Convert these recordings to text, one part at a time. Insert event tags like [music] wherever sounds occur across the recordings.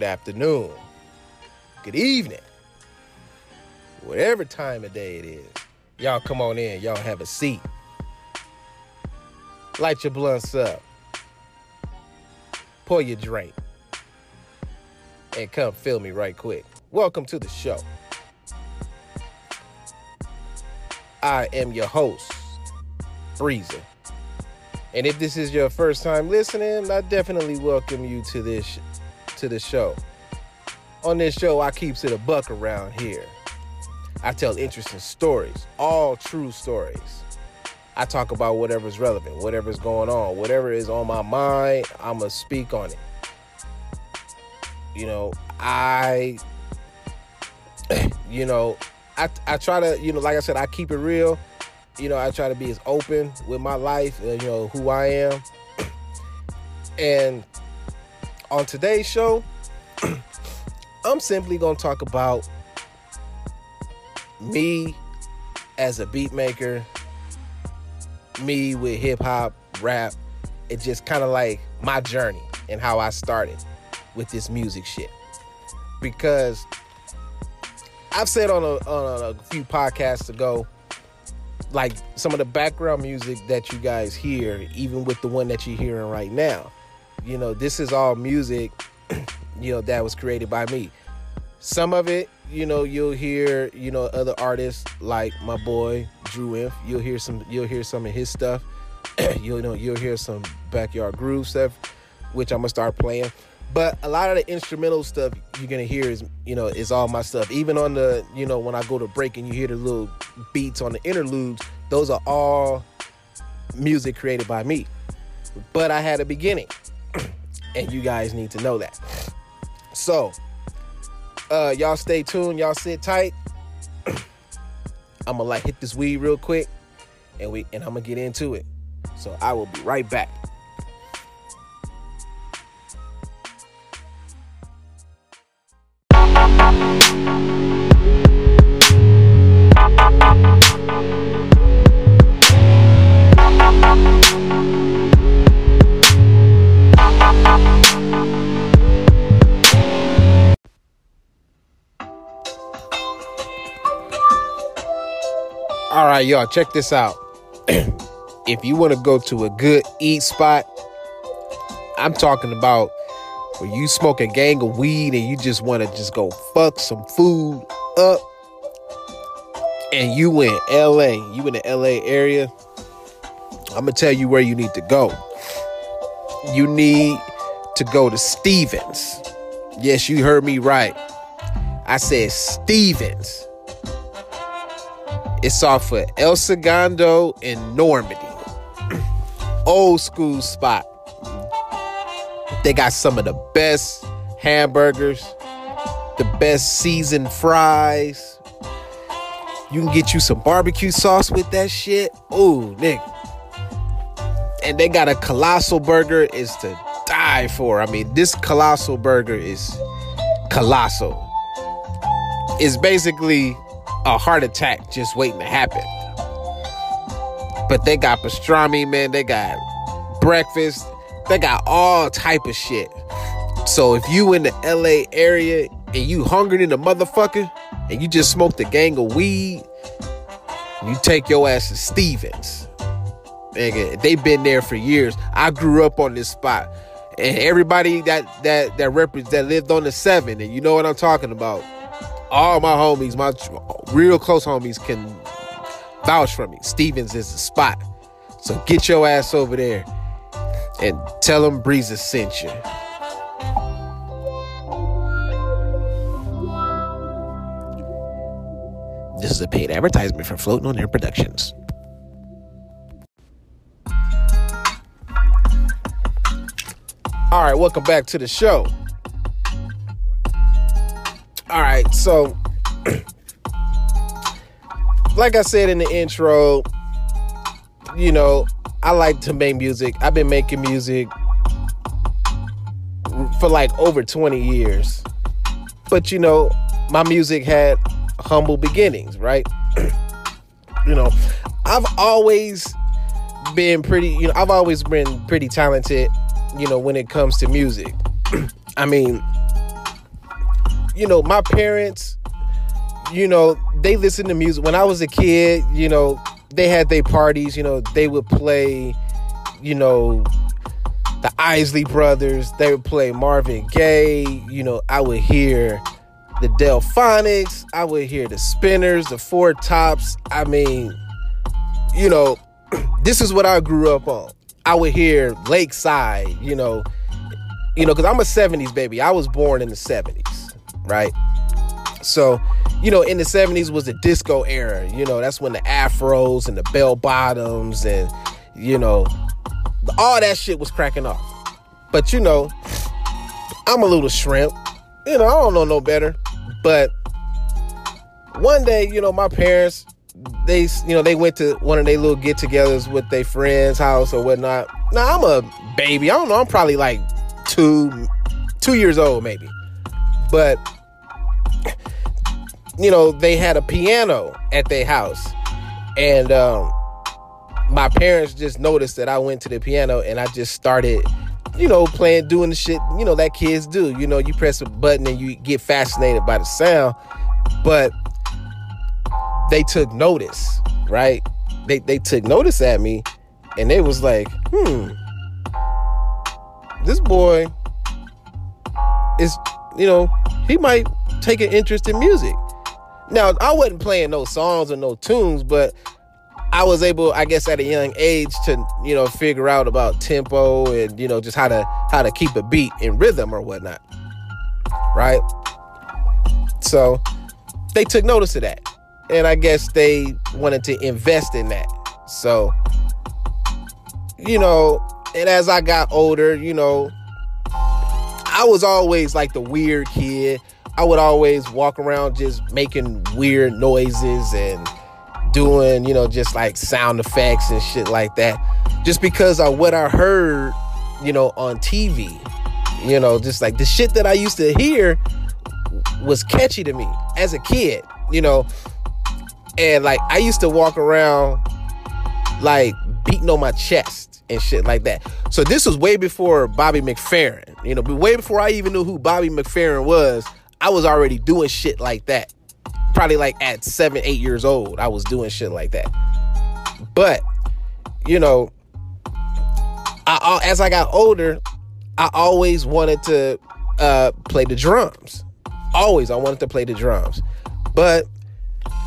Good afternoon, good evening, whatever time of day it is. Y'all come on in, y'all have a seat. Light your blunts up, pour your drink, and come feel me right quick. Welcome to the show. I am your host, Freezer. And if this is your first time listening, I definitely welcome you to this to the show. On this show, I keeps it a buck around here. I tell interesting stories, all true stories. I talk about whatever's relevant, whatever's going on, whatever is on my mind, I'ma speak on it. You know, I [clears throat] you know, I I try to, you know, like I said, I keep it real you know, I try to be as open with my life, and, you know, who I am. [clears throat] And on today's show, [clears throat] I'm simply going to talk about me as a beat maker, me with hip hop, rap. It's just kind of like my journey and how I started with this music shit. Because I've said on a, on a few podcasts ago, like some of the background music that you guys hear, even with the one that you're hearing right now. You know, this is all music, [clears throat] you know, that was created by me. Some of it, you know, you'll hear, you know, other artists like my boy Drew Inf. You'll hear some, you'll hear some of his stuff. [clears throat] you'll know, you'll hear some backyard groove stuff, which I'm gonna start playing. But a lot of the instrumental stuff you're gonna hear is, you know, is all my stuff. Even on the, you know, when I go to break and you hear the little beats on the interludes, those are all music created by me. But I had a beginning, and you guys need to know that. So, uh, y'all stay tuned. Y'all sit tight. [clears throat] I'm gonna like hit this weed real quick, and we and I'm gonna get into it. So I will be right back. Right, y'all, check this out. [clears throat] if you want to go to a good eat spot, I'm talking about where you smoke a gang of weed and you just want to just go fuck some food up. And you in LA, you in the LA area, I'm gonna tell you where you need to go. You need to go to Stevens. Yes, you heard me right. I said Stevens. It's off of El Segundo in Normandie. [clears throat] Old school spot. They got some of the best hamburgers, the best seasoned fries. You can get you some barbecue sauce with that shit. Ooh, nigga. And they got a colossal burger is to die for. I mean, this colossal burger is colossal. It's basically a heart attack just waiting to happen. But they got pastrami, man. They got breakfast. They got all type of shit. So if you in the LA area and you hungry in the motherfucker and you just smoked a gang of weed, you take your ass to Stevens. Nigga, they been there for years. I grew up on this spot. And everybody that that that represents that lived on the seven, and you know what I'm talking about all my homies, my real close homies can vouch for me. Stevens is the spot. So get your ass over there and tell them Breeza sent you. This is a paid advertisement for Floating on Air Productions. All right, welcome back to the show. All right, so [clears throat] like I said in the intro, you know, I like to make music. I've been making music for like over 20 years. But you know, my music had humble beginnings, right? [clears throat] you know, I've always been pretty, you know, I've always been pretty talented you know, when it comes to music. [clears throat] I mean, you know, my parents, you know, they listen to music. When I was a kid, you know, they had their parties, you know, they would play, you know, the Isley Brothers, they would play Marvin Gaye, you know, I would hear the Delfonics, I would hear the Spinners, the Four Tops. I mean, you know, [clears throat] this is what I grew up on. I would hear Lakeside, you know, you know, because I'm a 70s baby. I was born in the 70s, right? So, you know, in the 70s was the disco era. You know, that's when the afros and the bell bottoms and, you know, all that shit was cracking off. But, you know, I'm a little shrimp. You know, I don't know no better. But one day, you know, my parents, they, you know, they went to one of their little get togethers with their friend's house or whatnot. Now, I'm a baby. I don't know. I'm probably like two, two years old, maybe. But you know, they had a piano at their house. And um, my parents just noticed that I went to the piano and I just started, you know, playing, doing the shit, you know, that kids do. You know, you press a button and you get fascinated by the sound. But they took notice, right? They, they took notice at me and they was like, hmm, this boy is, you know, he might take an interest in music. Now, I wasn't playing no songs or no tunes, but I was able, I guess, at a young age to, you know, figure out about tempo and, you know, just how to how to keep a beat in rhythm or whatnot. Right? So they took notice of that. And I guess they wanted to invest in that. So, you know, and as I got older, you know, I was always like the weird kid I would always walk around just making weird noises and doing, you know, just like sound effects and shit like that. Just because of what I heard, you know, on TV. You know, just like the shit that I used to hear was catchy to me as a kid, you know. And like I used to walk around like beating on my chest and shit like that. So this was way before Bobby McFerrin, you know, way before I even knew who Bobby McFerrin was. I was already doing shit like that. Probably like at seven, eight years old, I was doing shit like that. But, you know, I, as I got older, I always wanted to uh, play the drums. Always, I wanted to play the drums. But,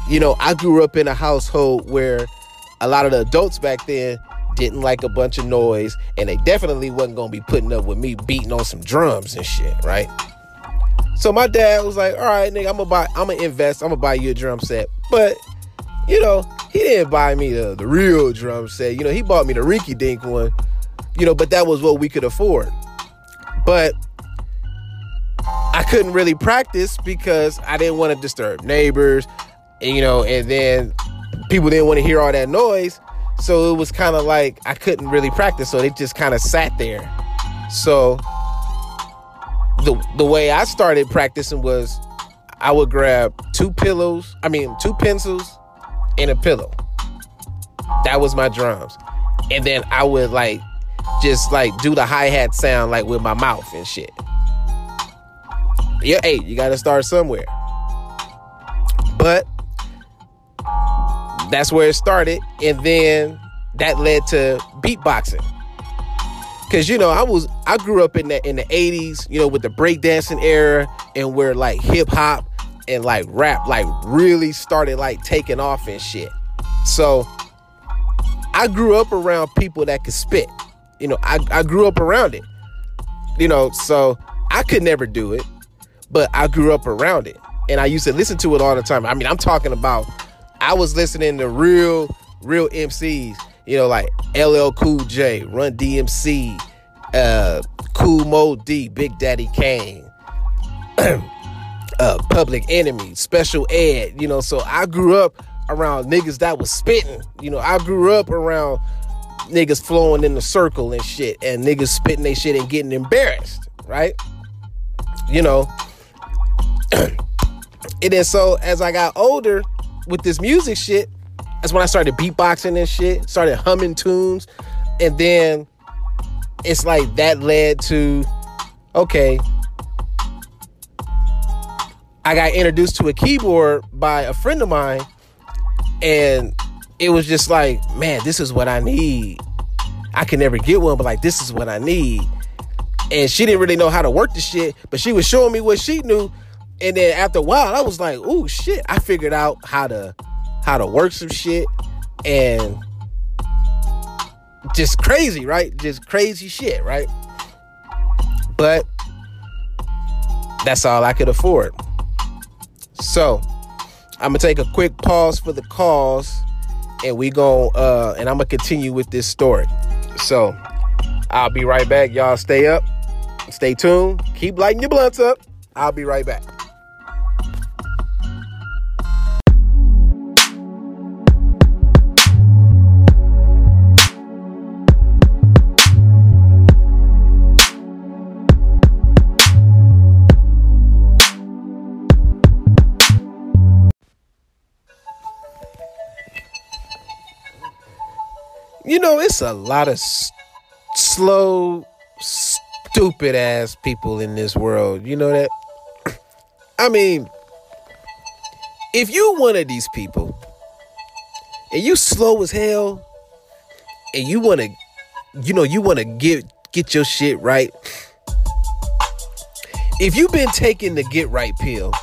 you know, I grew up in a household where a lot of the adults back then didn't like a bunch of noise, and they definitely wasn't gonna be putting up with me beating on some drums and shit, right? So my dad was like, "All right, nigga, I'm gonna buy, I'm gonna invest, I'm gonna buy you a drum set." But you know, he didn't buy me the the real drum set. You know, he bought me the Rinky Dink one. You know, but that was what we could afford. But I couldn't really practice because I didn't want to disturb neighbors, and, you know, and then people didn't want to hear all that noise. So it was kind of like I couldn't really practice. So they just kind of sat there. So the the way I started practicing was I would grab two pillows, I mean two pencils and a pillow. That was my drums. And then I would like just like do the hi-hat sound like with my mouth and shit. Yeah, hey, you gotta start somewhere. But that's where it started, and then that led to beatboxing. Cause you know, I was I grew up in the in the 80s, you know, with the breakdancing era and where like hip hop and like rap like really started like taking off and shit. So I grew up around people that could spit. You know, I, I grew up around it. You know, so I could never do it, but I grew up around it. And I used to listen to it all the time. I mean, I'm talking about I was listening to real, real MCs you know, like LL Cool J, Run DMC, uh, Kool Moe Dee, Big Daddy Kane, [clears throat] uh, Public Enemy, Special Ed, you know. So I grew up around niggas that was spitting. You know, I grew up around niggas flowing in the circle and shit, and niggas spitting their shit and getting embarrassed, right? You know. [clears throat] and then so as I got older with this music shit, that's when I started beatboxing and shit, started humming tunes. And then it's like that led to okay. I got introduced to a keyboard by a friend of mine, and it was just like, man, this is what I need. I can never get one, but like, this is what I need. And she didn't really know how to work the shit, but she was showing me what she knew. And then after a while, I was like, oh shit, I figured out how to how to work some shit and just crazy, right? Just crazy shit, right? But that's all I could afford. So I'm gonna take a quick pause for the calls, and we go uh, and I'm gonna continue with this story. So I'll be right back. Y'all stay up, stay tuned, keep lighting your blunts up. I'll be right back. You know, it's a lot of s- slow, stupid ass people in this world. You know that? [clears throat] I mean, if you one of these people and you slow as hell and you want to you know, you want to get get your shit right. If you've been taking the get right pill,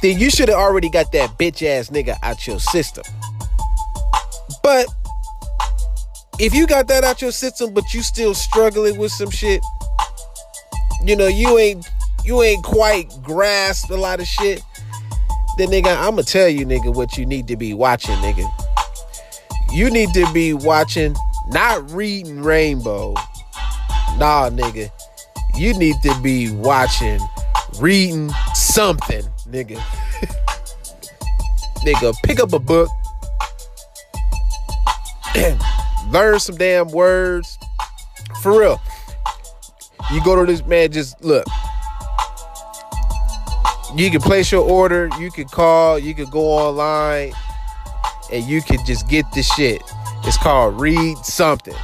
then you should have already got that bitch ass nigga out your system. But if you got that out your system, but you still struggling with some shit, you know, you ain't you ain't quite grasped a lot of shit, then nigga, I'ma tell you, nigga, what you need to be watching, nigga. You need to be watching, not reading Rainbow. Nah, nigga. You need to be watching, reading something, nigga. [laughs] nigga, pick up a book. [clears throat] learn some damn words. For real. You go to this man, just look. You can place your order, you can call, you can go online, and you can just get this shit. It's called Read Something.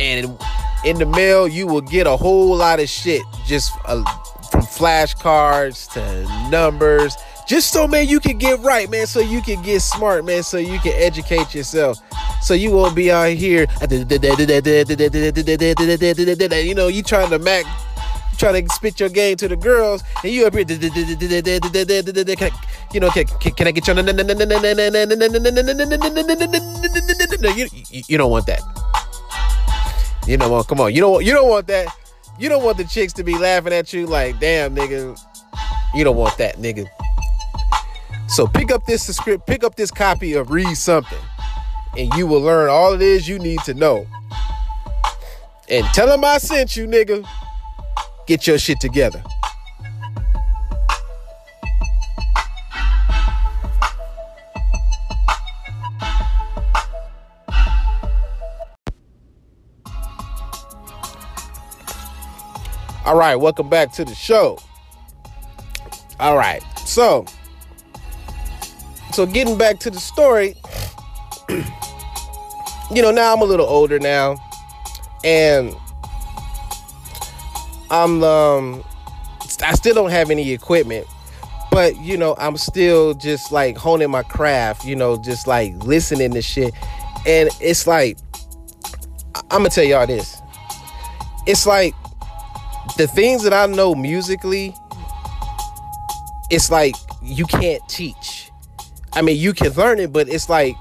And in the mail, you will get a whole lot of shit just uh, from flashcards to numbers. Just so, man, you can get right, man, so you can get smart, man, so you can educate yourself so you won't be out here. You know, you trying to mac, trying to spit your game to the girls, and you up here. You know, can, I get you? You, you don't want that. You don't want. Come on. You don't. You don't want that. You don't want the chicks to be laughing at you like, damn, nigga. You don't want that, nigga. So pick up this script. Pick up this copy of Read Something and you will learn all it is you need to know. And tell them I sent you, nigga. Get your shit together. All right, welcome back to the show. All right, so so getting back to the story, you know, now I'm a little older now, and I'm um, I still don't have any equipment, but you know, I'm still just like honing my craft. You know, just like listening to shit, and it's like I'm gonna tell y'all this. It's like the things that I know musically. It's like you can't teach. I mean, you can learn it, but it's like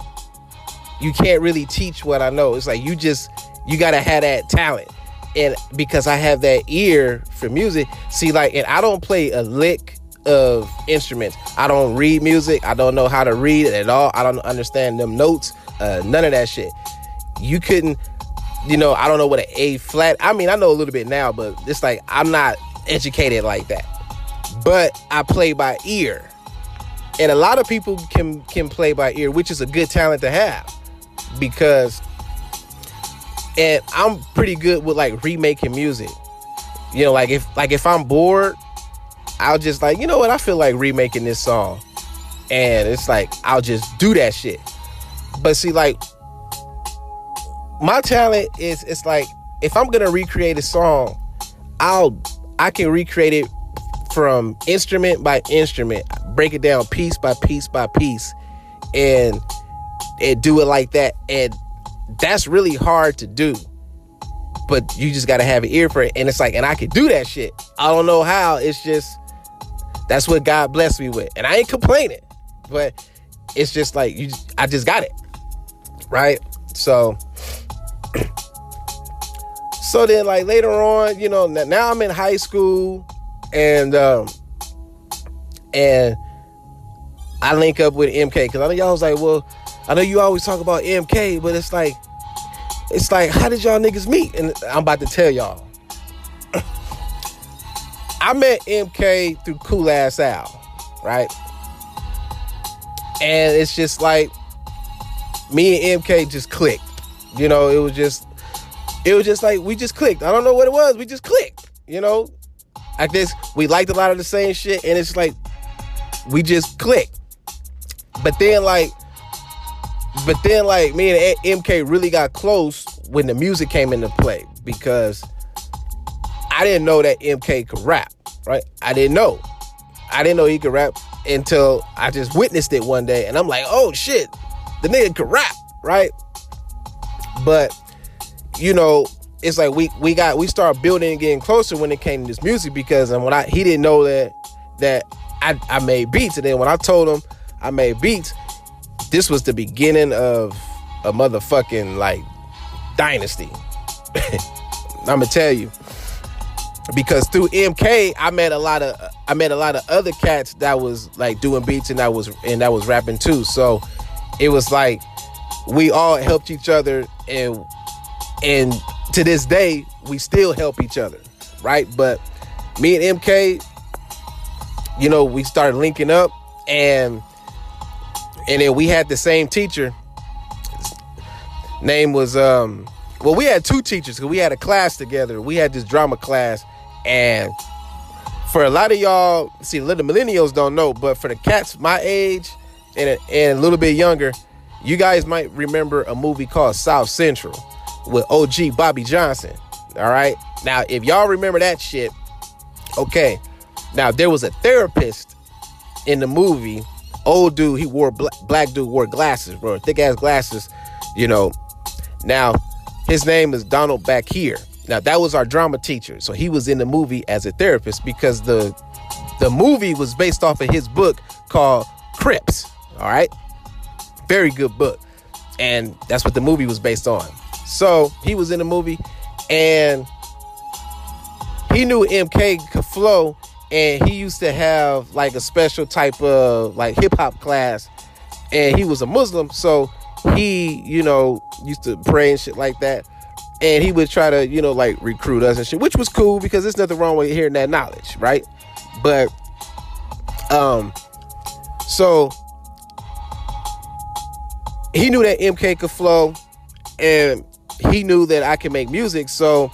you can't really teach what I know. It's like you just you gotta have that talent. And because I have that ear for music, see, like, and I don't play a lick of instruments. I don't read music. I don't know how to read it at all. I don't understand them notes. Uh, none of that shit. You couldn't, you know, I don't know what an A flat. I mean, I know a little bit now, but it's like I'm not educated like that. But I play by ear. And a lot of people can can play by ear, which is a good talent to have because and I'm pretty good with like remaking music. You know, like if like if I'm bored, I'll just like, you know what, I feel like remaking this song. And it's like I'll just do that shit. But see, like my talent is it's like if I'm gonna recreate a song, I'll I can recreate it from instrument by instrument, break it down piece by piece by piece, and and do it like that. And that's really hard to do. But you just gotta have an ear for it. And it's like, and I can do that shit. I don't know how. It's just that's what God blessed me with. And I ain't complaining. But it's just like you I just got it. Right? So [clears throat] so then like later on, you know, now I'm in high school and um and I link up with MK because I know y'all was like, well, I know you always talk about MK, but it's like, it's like, how did y'all niggas meet? And I'm about to tell y'all. [coughs] I met MK through Cool Ass Al, right? And it's just like me and MK just clicked. You know, it was just it was just like we just clicked. I don't know what it was. We just clicked. You know, I guess we liked a lot of the same shit, and it's like we just clicked. But then like, but then like me and MK really got close when the music came into play because I didn't know that MK could rap. Right? I didn't know. I didn't know he could rap until I just witnessed it one day, and I'm like, oh shit, the nigga could rap, right? But you know, it's like we we got we started building and getting closer when it came to this music because and when I he didn't know that that I, I made beats and then when I told him I made beats, this was the beginning of a motherfucking like dynasty. [laughs] I'm gonna tell you because through MK I met a lot of I met a lot of other cats that was like doing beats and that was and that was rapping too. So it was like we all helped each other and and to this day we still help each other right but me and mk you know we started linking up and and then we had the same teacher name was um well we had two teachers because we had a class together we had this drama class and for a lot of y'all see a little millennials don't know but for the cats my age and, and a little bit younger you guys might remember a movie called south central with OG Bobby Johnson. All right. Now, if y'all remember that shit, okay. Now there was a therapist in the movie. Old dude, he wore black, black dude wore glasses, bro, thick ass glasses. You know. Now his name is Donald Bakeer. Now that was our drama teacher, so he was in the movie as a therapist because the the movie was based off of his book called Crips. All right, very good book, and that's what the movie was based on. So he was in the movie and he knew MK could flow and he used to have like a special type of like hip hop class. And he was a Muslim so he you know used to pray and shit like that. And he would try to you know like recruit us and shit which was cool because there's nothing wrong with hearing that knowledge right? But um so he knew that MK could flow and he knew that I could make music, so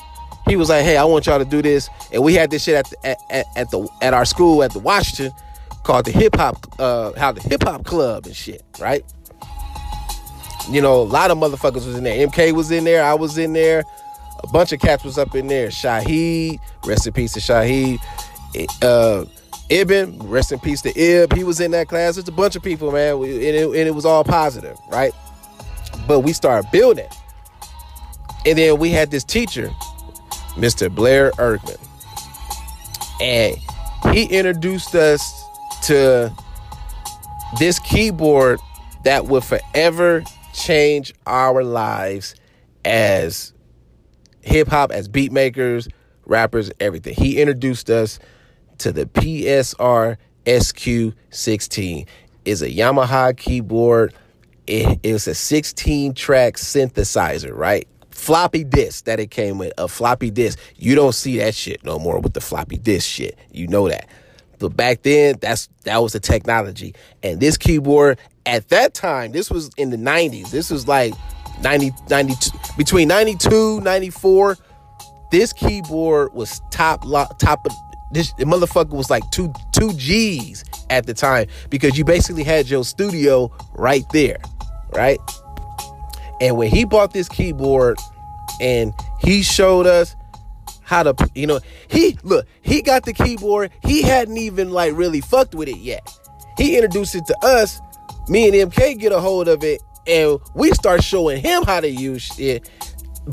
he was like, "Hey, I want y'all to do this." And we had this shit at the, at, at the at our school at the Washington called the hip hop uh how the hip hop club and shit, right? You know, a lot of motherfuckers was in there. MK was in there, I was in there, a bunch of cats was up in there. Shahid, rest in peace to Shahid. Uh Ibn, rest in peace to Ib. He was in that class. There's a bunch of people, man, and it, and it was all positive, right? But we started building. And then we had this teacher, Mr. Blair Erkman. And he introduced us to this keyboard that would forever change our lives as hip hop, as beat makers, rappers, everything. He introduced us to the PSR SQ16. Is a Yamaha keyboard. It is a 16 track synthesizer, right? Floppy disk that it came with, a floppy disk. You don't see that shit no more with the floppy disk shit. You know that. But back then, that's that was the technology. And this keyboard at that time, this was in the 90s. This was like 90, 92, between 92, 94. This keyboard was top top of this the motherfucker was like two two G's at the time because you basically had your studio right there, right? And when he bought this keyboard and he showed us how to, you know, he look, he got the keyboard. He hadn't even like really fucked with it yet. He introduced it to us. Me and MK get a hold of it and we start showing him how to use it.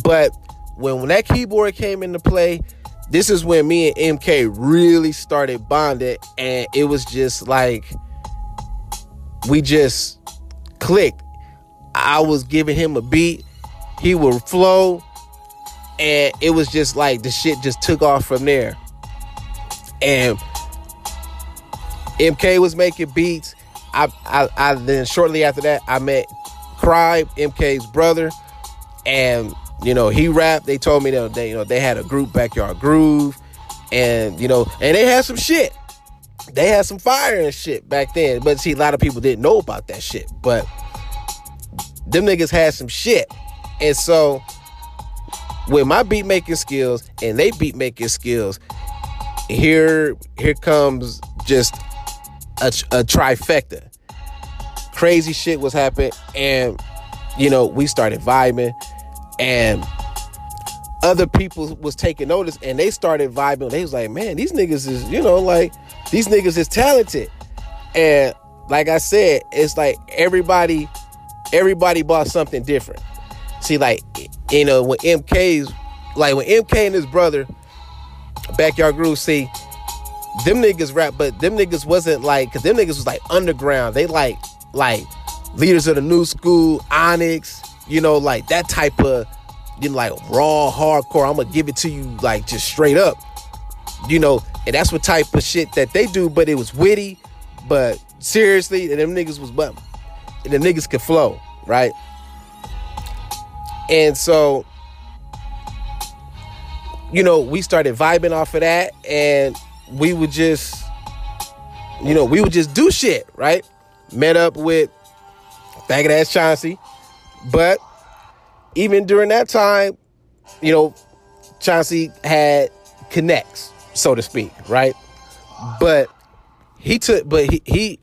But when, when that keyboard came into play, this is when me and MK really started bonding, and it was just like we just clicked. I was giving him a beat, he would flow, and it was just like the shit just took off from there. And MK was making beats. I, I, I then shortly after that I met Cry, MK's brother, and you know he rapped. They told me that they you know they had a group backyard groove, and you know and they had some shit. They had some fire and shit back then. But see, a lot of people didn't know about that shit. But them niggas had some shit, and so with my beat making skills and they beat making skills, here here comes just a, a trifecta. Crazy shit was happening, and you know we started vibing, and other people was taking notice, and they started vibing. They was like, "Man, these niggas is you know like these niggas is talented," and like I said, it's like everybody everybody bought something different. See, like you know when MK's like when MK and his brother Backyard Groove see them niggas rap, but them niggas wasn't like, cause them niggas was like underground. They like, like leaders of the new school, Onyx, you know, like that type of, you know, like raw hardcore. I'm gonna give it to you like just straight up, you know, and that's what type of shit that they do. But it was witty, but seriously, and them niggas was but, and them niggas could flow, right? And so, you know, we started vibing off of that, and we would just, you know, we would just do shit, right? Met up with faggot ass Chauncey. But even during that time, you know, Chauncey had connects, so to speak, right? But he took, but he, he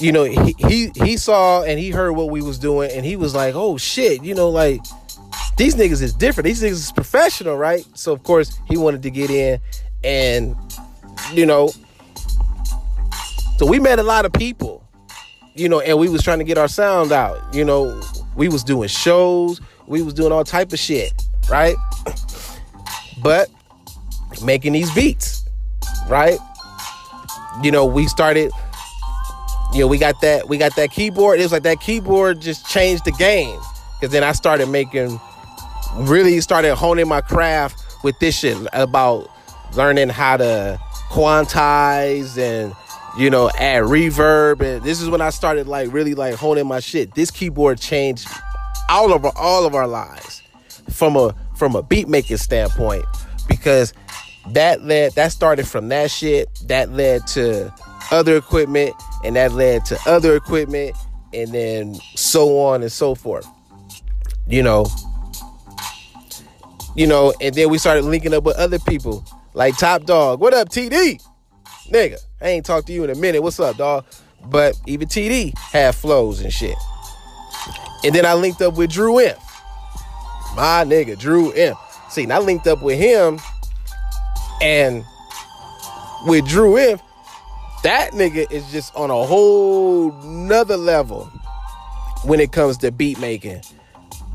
you know, he, he he saw and he heard what we was doing, and he was like, "Oh shit," you know, like these niggas is different. These niggas is professional, right? So of course he wanted to get in, and you know so we met a lot of people you know and we was trying to get our sound out you know we was doing shows we was doing all type of shit right [clears throat] but making these beats right you know we started know we got that we got that keyboard. It was like that keyboard just changed the game. Because then i started making really started honing my craft with this shit about learning how to quantize and you know add reverb. And this is when I started like really like honing my shit. This keyboard changed all of our, all of our lives from a from a beat making standpoint. Because that led that started from that shit. That led to other equipment and that led to other equipment and then so on and so forth you know you know and then we started linking up with other people like Top Dog. What up, TD? Nigga, I ain't talked to you in a minute. What's up, dog? But even TD had flows and shit. And then I linked up with Drew M. My nigga, Drew M. See, and I linked up with him and with Drew M. That nigga is just on a whole nother level when it comes to beat making.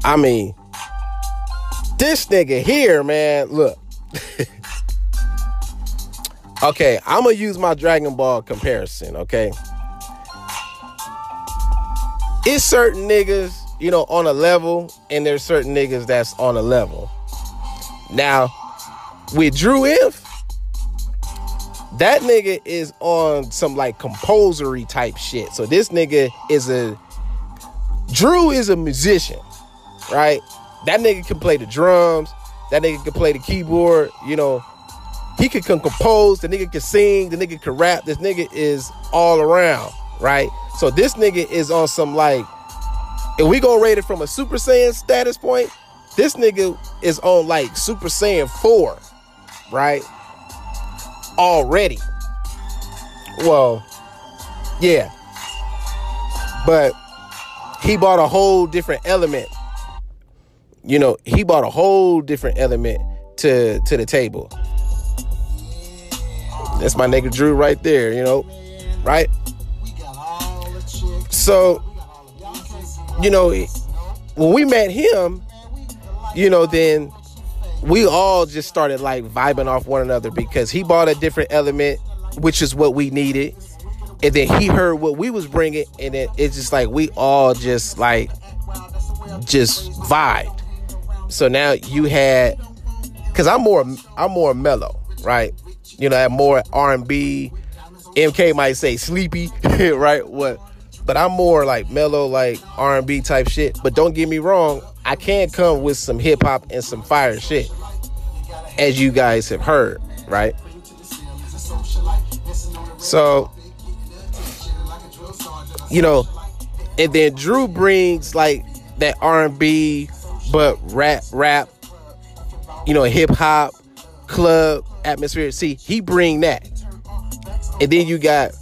I mean, this nigga here, man, look. [laughs] Okay, I'm gonna use my Dragon Ball comparison. Okay, it's certain niggas, you know, on a level, and there's certain niggas that's on a level. Now, with Drew Inf, that nigga is on some like composery type shit. So this nigga is a Drew is a musician, right? That nigga can play the drums. That nigga can play the keyboard. You know, he can, can compose, the nigga can sing, the nigga can rap. This nigga is all around, right? So this nigga is on some like, if we gonna rate it from a Super Saiyan status point, this nigga is on like Super Saiyan 4, right? Already. Well, yeah. But he bought a whole different element. You know, he bought a whole different element to to the table. That's my nigga Drew right there, you know, right? So, you know, when we met him, you know, then we all just started like vibing off one another because he bought a different element, which is what we needed. And then he heard what we was bringing, and then it's just like we all just like just vibed. So now you had, cause I'm more I'm more mellow, right? You know, I have more R and B. MK might say sleepy, [laughs] right? What? But I'm more like mellow, like R and B type shit. But don't get me wrong, I can come with some hip hop and some fire shit, as you guys have heard, right? So, you know, and then Drew brings like that R and B, but rap, rap, you know, hip hop, club atmosphere. See, he bring that, and then you got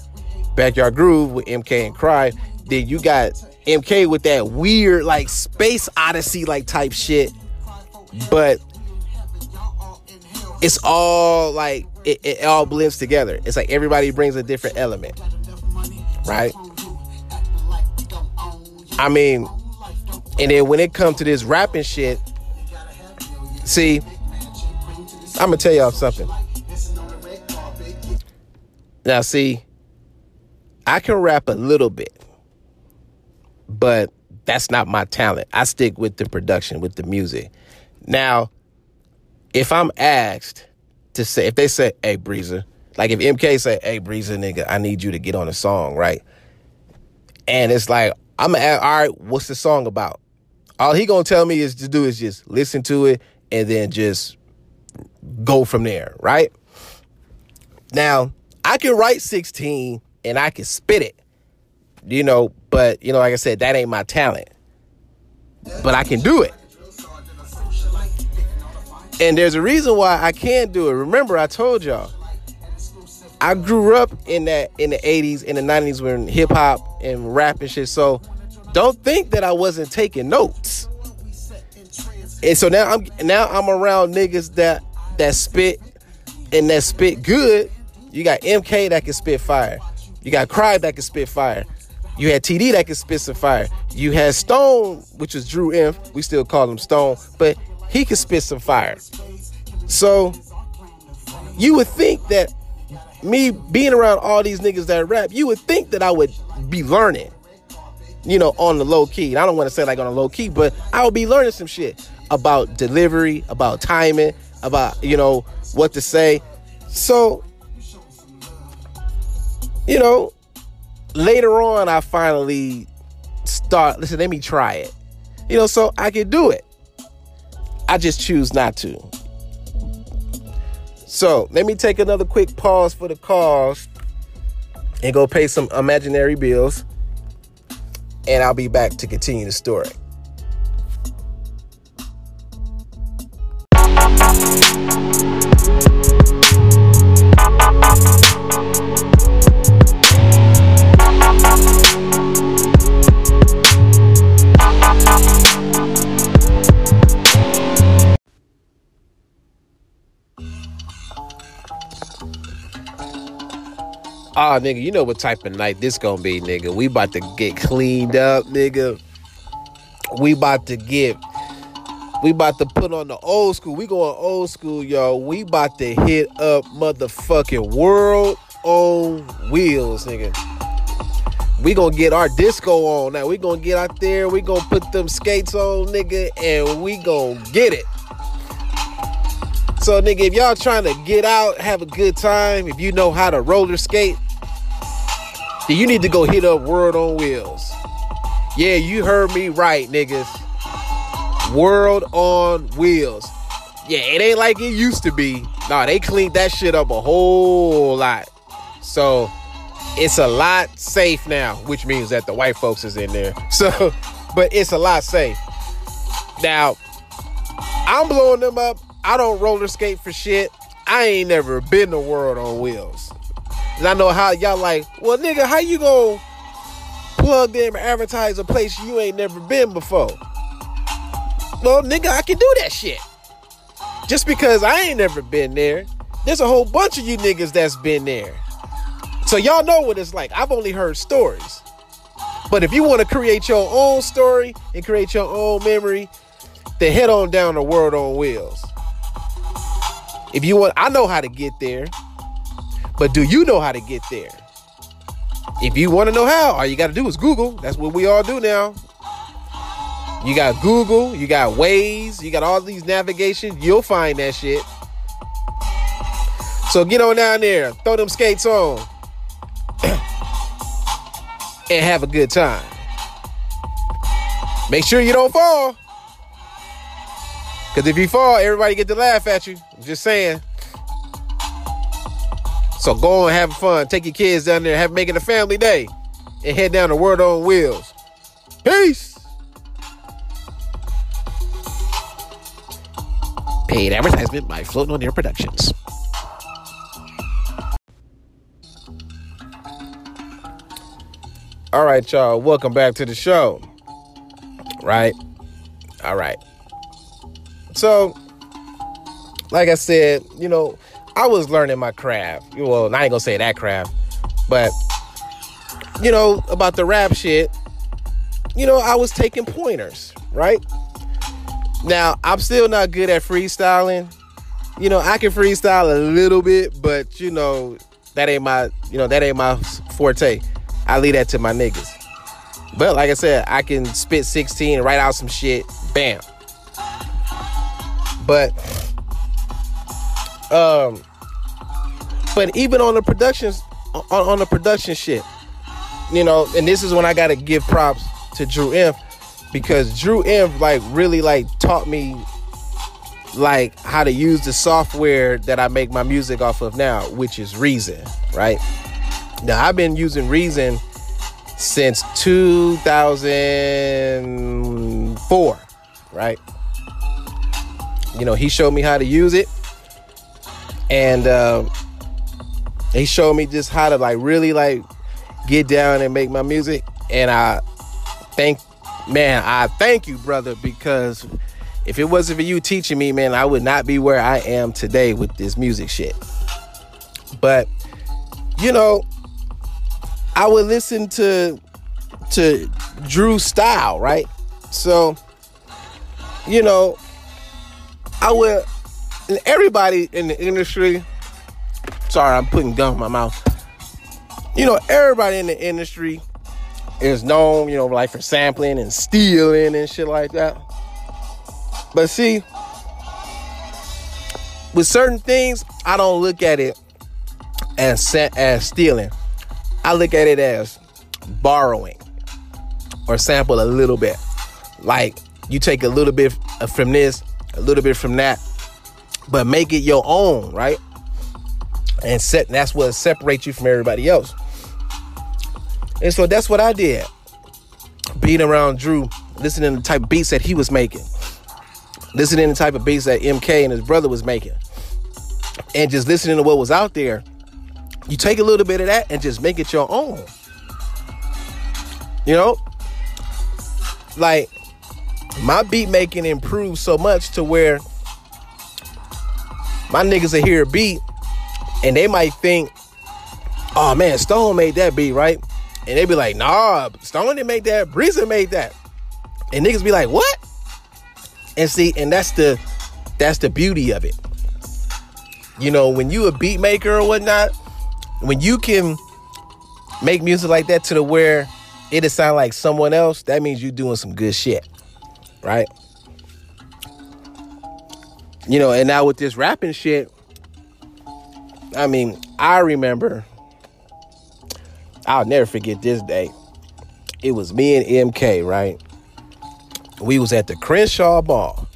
Backyard Groove with MK and Cry. Then you got MK with that weird like space odyssey like type shit, but it's all like it, it all blends together. It's like everybody brings a different element, right? I mean, and then when it comes to this rapping shit, see, I'm gonna tell y'all something. Now, see, I can rap a little bit but that's not my talent. I stick with the production, with the music. Now, if I'm asked to say, if they say, hey, Breezer, like if MK say, hey, Breezer, nigga, I need you to get on a song, right? And it's like, I'm gonna ask, all right, what's the song about? All he gonna tell me is to do is just listen to it and then just go from there, right? Now, I can write 16 and I can spit it you know, but you know, like I said, that ain't my talent. But I can do it. And there's a reason why I can't do it. Remember, I told y'all, I grew up in that in the 80s in the 90s when hip hop and rap and shit. So don't think that I wasn't taking notes. And so now I'm now I'm around niggas that that spit and that spit good. You got MK that can spit fire. You got Cry that can spit fire. You had TD that could spit some fire. You had Stone, which was Drew Inf. We still call him Stone, but he could spit some fire. So you would think that me being around all these niggas that rap, you would think that I would be learning, you know, on the low key. And I don't want to say like on a low key, but I would be learning some shit about delivery, about timing, about, you know, what to say. So, you know, later on, I finally start. Listen, let me try it. You know, so I can do it. I just choose not to. So let me take another quick pause for the cause and go pay some imaginary bills. And I'll be back to continue the story. Oh, nigga, you know what type of night this gonna be, nigga. We about to get cleaned up, nigga. We about to get, we about to put on the old school. We going old school, y'all. We about to hit up motherfucking world on wheels, nigga. We gonna get our disco on now. We gonna get out there. We gonna put them skates on, nigga, and we gonna get it. So, nigga, if y'all trying to get out, have a good time, if you know how to roller skate, then you need to go hit up World on Wheels. Yeah, you heard me right, niggas. World on Wheels. Yeah, it ain't like it used to be. Nah, they cleaned that shit up a whole lot. So, it's a lot safe now, which means that the white folks is in there. [laughs] So, but it's a lot safe. Now, I'm blowing them up I don't roller skate for shit. I ain't never been to World on Wheels. And I know how y'all like, well, nigga, how you gonna plug them advertise a place you ain't never been before. Well, nigga, I can do that shit. Just because I ain't never been there, there's a whole bunch of you niggas that's been there. So y'all know what it's like. I've only heard stories. But if you want to create your own story and create your own memory, then head on down to World on Wheels. If you want, I know how to get there. But do you know how to get there? If you want to know how, all you got to do is Google. That's what we all do now. You got Google, you got Waze, you got all these navigation. You'll find that shit. So get on down there, throw them skates on, [clears throat] and have a good time. Make sure you don't fall. Because if you fall, everybody get to laugh at you. I'm just saying. So go and have fun. Take your kids down there, have make it a family day, and head down to World on Wheels. Peace. Paid advertisement by Floating on Air Productions. All right, y'all. Welcome back to the show. Right? All right. So, like I said, you know, I was learning my craft. Well, I ain't gonna say that craft, but you know, about the rap shit, you know, I was taking pointers, right? Now, I'm still not good at freestyling. You know, I can freestyle a little bit, but you know, that ain't my, you know, that ain't my forte. I leave that to my niggas. But like I said, I can spit 16 and write out some shit. Bam. But um but even on the productions on, on the production shit, you know, and this is when I gotta give props to Drew Inf because Drew Inf like really like taught me like how to use the software that I make my music off of now, which is Reason, right? Now I've been using Reason since 2004, right? You know, he showed me how to use it, and uh, he showed me just how to like really like get down and make my music. And I thank, man, I thank you, brother, because if it wasn't for you teaching me, man, I would not be where I am today with this music shit. But you know, I would listen to to Drew's style, right? So, you know, I would everybody in the industry. Sorry, I'm putting gum in my mouth. You know, everybody in the industry is known, you know, like for sampling and stealing and shit like that. But see, with certain things, I don't look at it as as stealing. I look at it as borrowing or sample a little bit. Like you take a little bit from this, a little bit from that, but make it your own, right? And set that's what separates you from everybody else. And so that's what I did. Being around Drew, listening to the type of beats that he was making, listening to the type of beats that MK and his brother was making, and just listening to what was out there. You take a little bit of that and just make it your own. You know, like my beat making improved so much to where my niggas will hear a beat and they might think, oh man, Stone made that beat, right? And they be like, nah, Stone didn't make that, Breezy made that. And niggas be like, what? And see, and that's the that's the beauty of it. You know, when you a beat maker or whatnot, when you can make music like that to the where it'll sound like someone else, that means you're doing some good shit. Right? You know, and now with this rapping shit, I mean, I remember, I'll never forget this day. It was me and MK, right? We was at the Crenshaw Mall.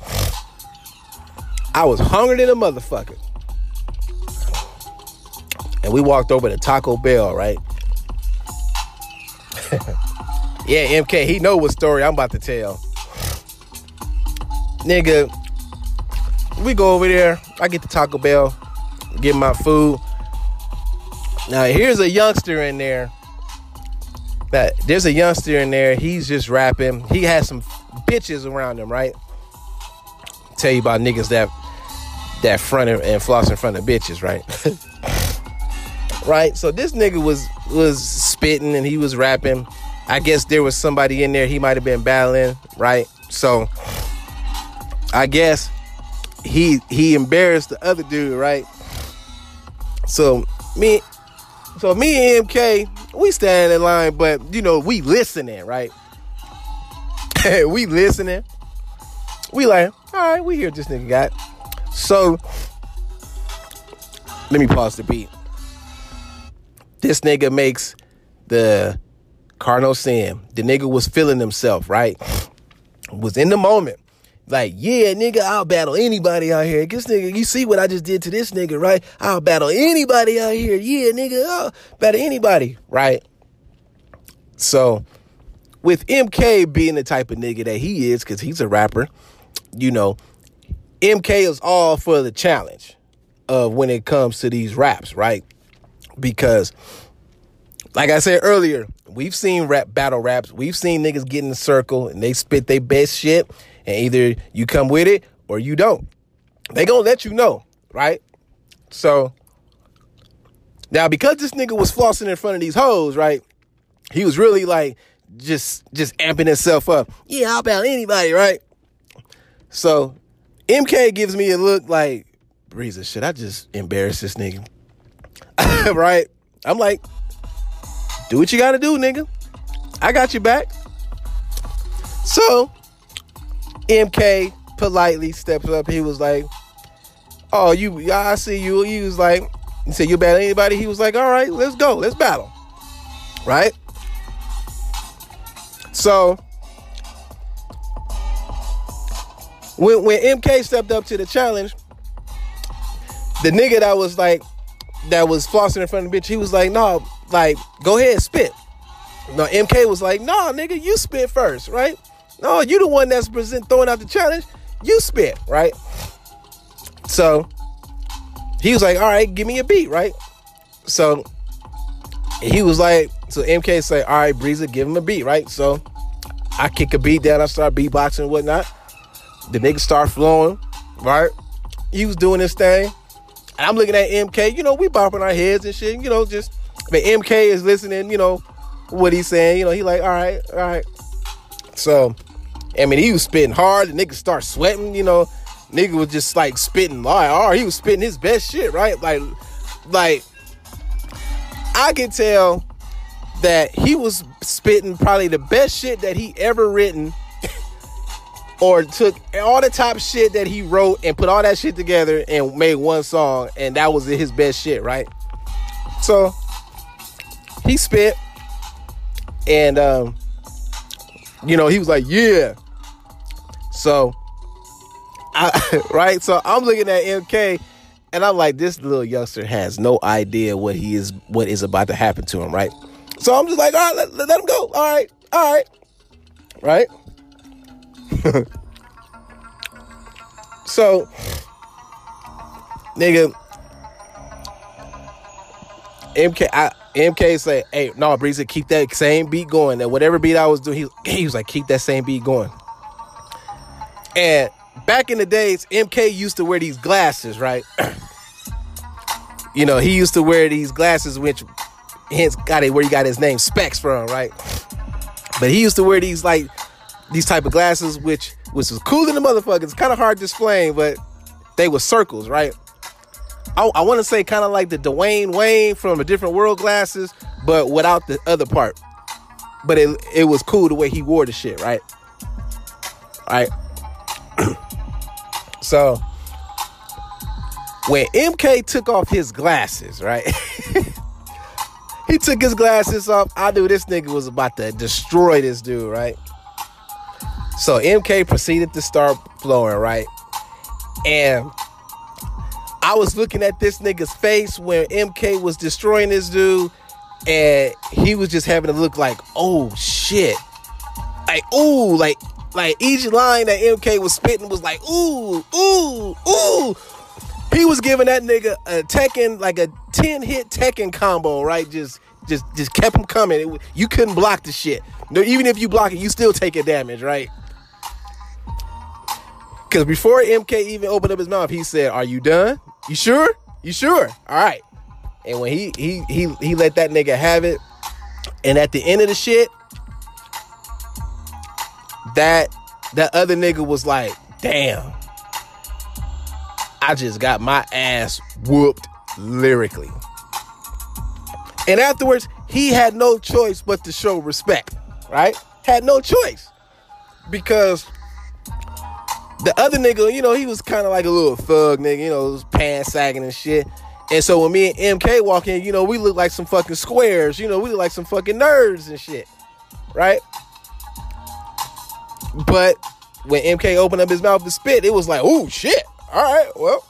I was hungry than a motherfucker. And we walked over to Taco Bell, right? [laughs] yeah, MK, he know what story I'm about to tell. Nigga, we go over there. I get the Taco Bell, get my food. Now here's a youngster in there that there's a youngster in there. He's just rapping. He has some bitches around him, right? Tell you about niggas that that front and floss in front of bitches, right? [laughs] right. So this nigga was was spitting and he was rapping. I guess there was somebody in there he might have been battling, right? So I guess he he embarrassed the other dude, right? So me so me and MK, we stand in line, but you know, we listening, right? [laughs] we listening. We like, all right, we hear this nigga got. So let me pause the beat. This nigga makes the Cardinal Sin. The nigga was feeling himself, right? Was in the moment. Like, yeah, nigga, I'll battle anybody out here. This nigga, you see what I just did to this nigga, right? I'll battle anybody out here. Yeah, nigga, I'll battle anybody, right? So, with MK being the type of nigga that he is, because he's a rapper, you know, MK is all for the challenge of when it comes to these raps, right? Because, like I said earlier, we've seen rap battle raps. We've seen niggas get in the circle and they spit their best shit and either you come with it or you don't. They gonna let you know, right? So now because this nigga was flossing in front of these hoes, right? He was really like just just amping himself up. Yeah, I'll battle anybody, right? So MK gives me a look like, Breeza, should I just embarrass this nigga? [laughs] right? I'm like, do what you gotta do, nigga. I got you back. So MK politely steps up. He was like, "Oh, you, I see you." He was like, "He said you battle anybody?" He was like, "All right, let's go, let's battle." Right. So when when MK stepped up to the challenge, the nigga that was like that was flossing in front of the bitch, he was like, "No, like go ahead, spit." No, MK was like, "No, nigga, you spit first, right?" No, you the one that's present throwing out the challenge. You spit, right? So he was like, all right, give me a beat, right? So he was like, so MK say, all right, Breezer, give him a beat, right? So I kick a beat down, I start beatboxing and whatnot. The nigga start flowing, right? He was doing this thing. And I'm looking at MK, you know, we bopping our heads and shit, you know, just but MK is listening, you know, what he's saying. You know, he like, all right, all right. So I mean, he was spitting hard. The nigga start sweating. You know, nigga was just like spitting like, oh, he was spitting his best shit, right? Like, like I can tell that he was spitting probably the best shit that he ever written [laughs] or took all the top shit that he wrote and put all that shit together and made one song and that was his best shit, right? So he spit and um you know, he was like, "Yeah, so, I, [laughs] right? So I'm looking at MK and I'm like, this little youngster has no idea what he is, what is about to happen to him, right? So I'm just like, all right, let, let him go. All right, all right, right? [laughs] so, nigga, MK, I, MK say, hey, no, Breezy, keep that same beat going. That whatever beat I was doing, he, he was like, keep that same beat going. And back in the days, MK used to wear these glasses, right? [clears throat] you know, he used to wear these glasses, which hence got it where he got his name Specs from, right? But he used to wear these like these type of glasses, which which was cool in the motherfuckers. Kind of hard to explain, but they were circles, right? I, I want to say kind of like the Dwayne Wayne from a different world glasses, but without the other part. But it it was cool the way he wore the shit, right? All right. [coughs] So when MK took off his glasses, right? [laughs] he took his glasses off. I knew this nigga was about to destroy this dude, right? So MK proceeded to start flowing, right? And I was looking at this nigga's face when MK was destroying this dude, and he was just having to look like, oh shit. Like, ooh, like like each line that MK was spitting was like, ooh, ooh, ooh. He was giving that nigga a Tekken, like a 10 hit Tekken combo, right? Just just just kept him coming. It, you couldn't block the shit. No, even if you block it, you still take a damage, right? Because before MK even opened up his mouth, he said, "Are you done? You sure? You sure? All right." And when he he he he let that nigga have it, and at the end of the shit, that that other nigga was like, "Damn, I just got my ass whooped lyrically." And afterwards, he had no choice but to show respect, right? Had no choice because the other nigga, you know, he was kind of like a little thug nigga, you know, pants sagging and shit. And so when me and MK walk in, you know, we look like some fucking squares, you know, we look like some fucking nerds and shit, right? But when MK opened up his mouth to spit, it was like, oh shit. All right, well.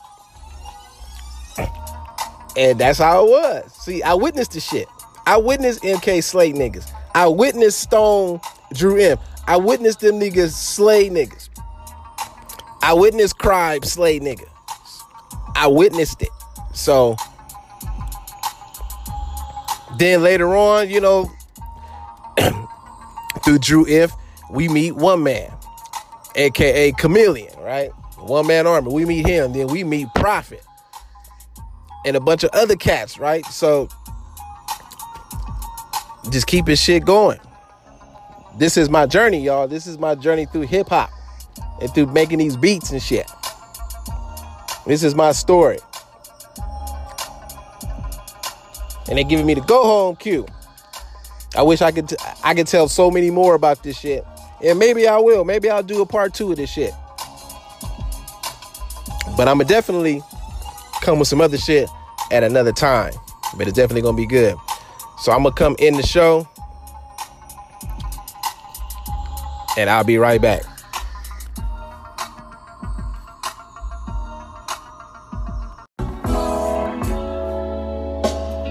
And that's how it was. See, I witnessed the shit. I witnessed MK slay niggas. I witnessed Stone Drew M. I witnessed them niggas slay niggas. I witnessed crime slay niggas. I witnessed it. So then later on, you know, [clears throat] through Drew Inf, we meet one man, aka Chameleon, right? One man army. We meet him. Then we meet Prophet and a bunch of other cats, right? So just keep his shit going. This is my journey, y'all. This is my journey through hip hop and through making these beats and shit. This is my story. And they're giving me the go home cue. I wish I could t- I could tell so many more about this shit. And maybe I will. Maybe I'll do a part two of this shit. But I'ma definitely come with some other shit at another time. But it's definitely gonna be good. So I'm gonna come in the show. And I'll be right back.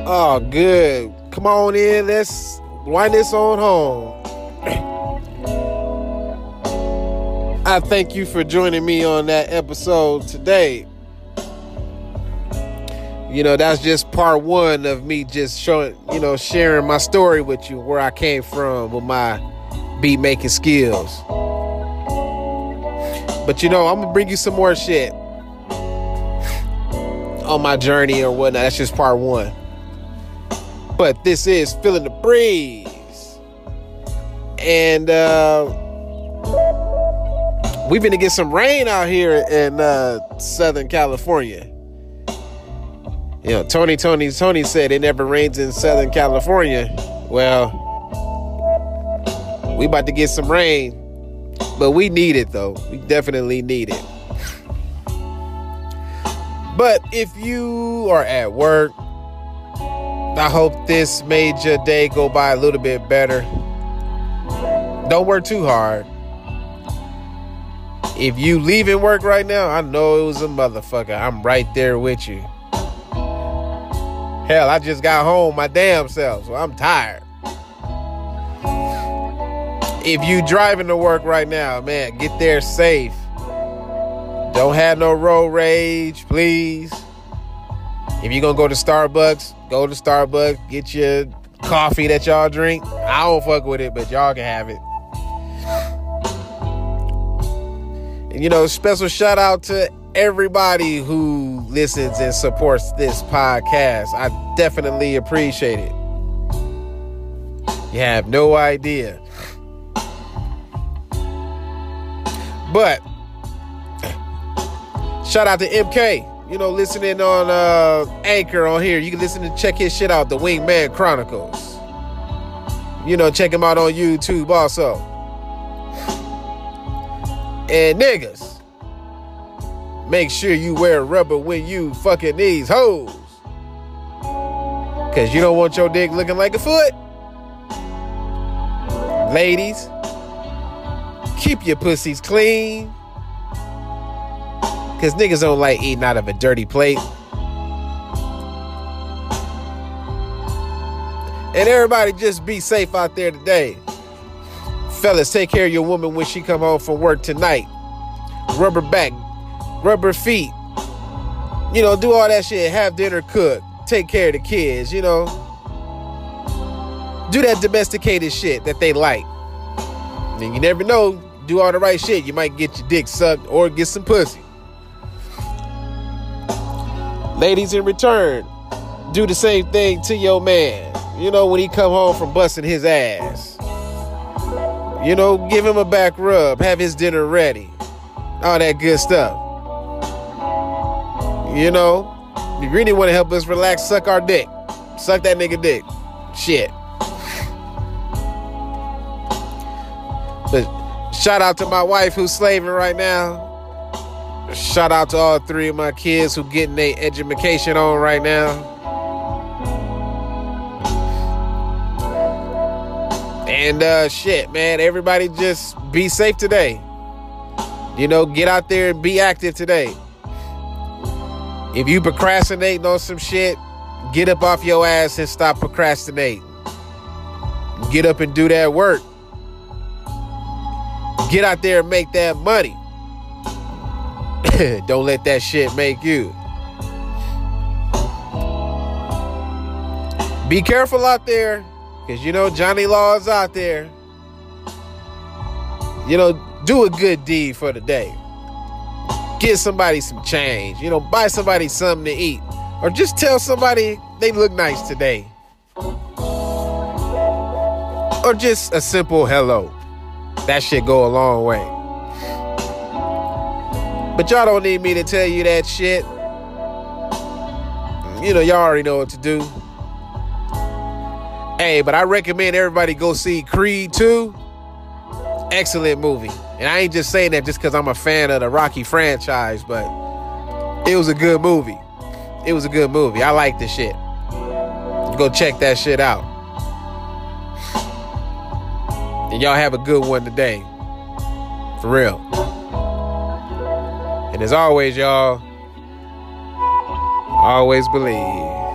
Oh, good. Come on in. Let's wind this on home. I thank you for joining me on that episode today. You know, that's just part one of me just showing, you know, sharing my story with you, where I came from with my beat making skills. But you know, I'm gonna bring you some more shit on my journey or whatnot. That's just part one. But this is feeling the breeze, and uh, we've been to get some rain out here in uh, Southern California. You know, Tony! Toni! Toné! said it never rains in Southern California. Well, we about to get some rain, but we need it though. We definitely need it. But if you are at work, I hope this made your day go by a little bit better. Don't work too hard. If you leaving work right now, I know it was a motherfucker. I'm right there with you. Hell, I just got home my damn self, so I'm tired. If you driving to work right now, man, get there safe. Don't have no road rage, please. If you're gonna go to Starbucks, go to Starbucks, get your coffee that y'all drink. I don't fuck with it, but y'all can have it. You know, special shout out to everybody who listens and supports this podcast. I definitely appreciate it. You have no idea. But shout out to MK you know, listening on uh, Anchor on here. You can listen to check his shit out, The Wingman Chronicles. You know, check him out on YouTube also. And niggas, make sure you wear rubber when you fucking these hoes. Cause you don't want your dick looking like a foot. Ladies, keep your pussies clean. Because niggas don't like eating out of a dirty plate. And everybody just be safe out there today. Fellas, take care of your woman when she come home from work tonight. Rubber back, rubber feet. You know, do all that shit. Have dinner cook. Take care of the kids, you know. do that domesticated shit that they like. And you never know, do all the right shit, you might get your dick sucked or get some pussy. Ladies, in return, do the same thing to your man. You know, when he come home from busting his ass. You know, give him a back rub, have his dinner ready. All that good stuff. You know, you really want to help us relax, suck our dick. Suck that nigga dick. Shit. But shout out to my wife who's slaving right now. Shout out to all three of my kids who getting their education on right now. And uh shit, man, everybody just be safe today. You know, get out there and be active today. If you procrastinating on some shit, get up off your ass and stop procrastinating. Get up and do that work. Get out there and make that money. [laughs] Don't let that shit make you. Be careful out there, because you know Johnny Law is out there. You know, do a good deed for the day. Get somebody some change. You know, buy somebody something to eat. Or just tell somebody they look nice today. Or just a simple hello. That shit go a long way. But y'all don't need me to tell you that shit. You know, y'all already know what to do. Hey, but I recommend everybody go see Creed 2. Excellent movie. And I ain't just saying that just because I'm a fan of the Rocky franchise, but it was a good movie. It was a good movie. I like the shit. Go check that shit out. And y'all have a good one today. For real. And as always, y'all, always believe.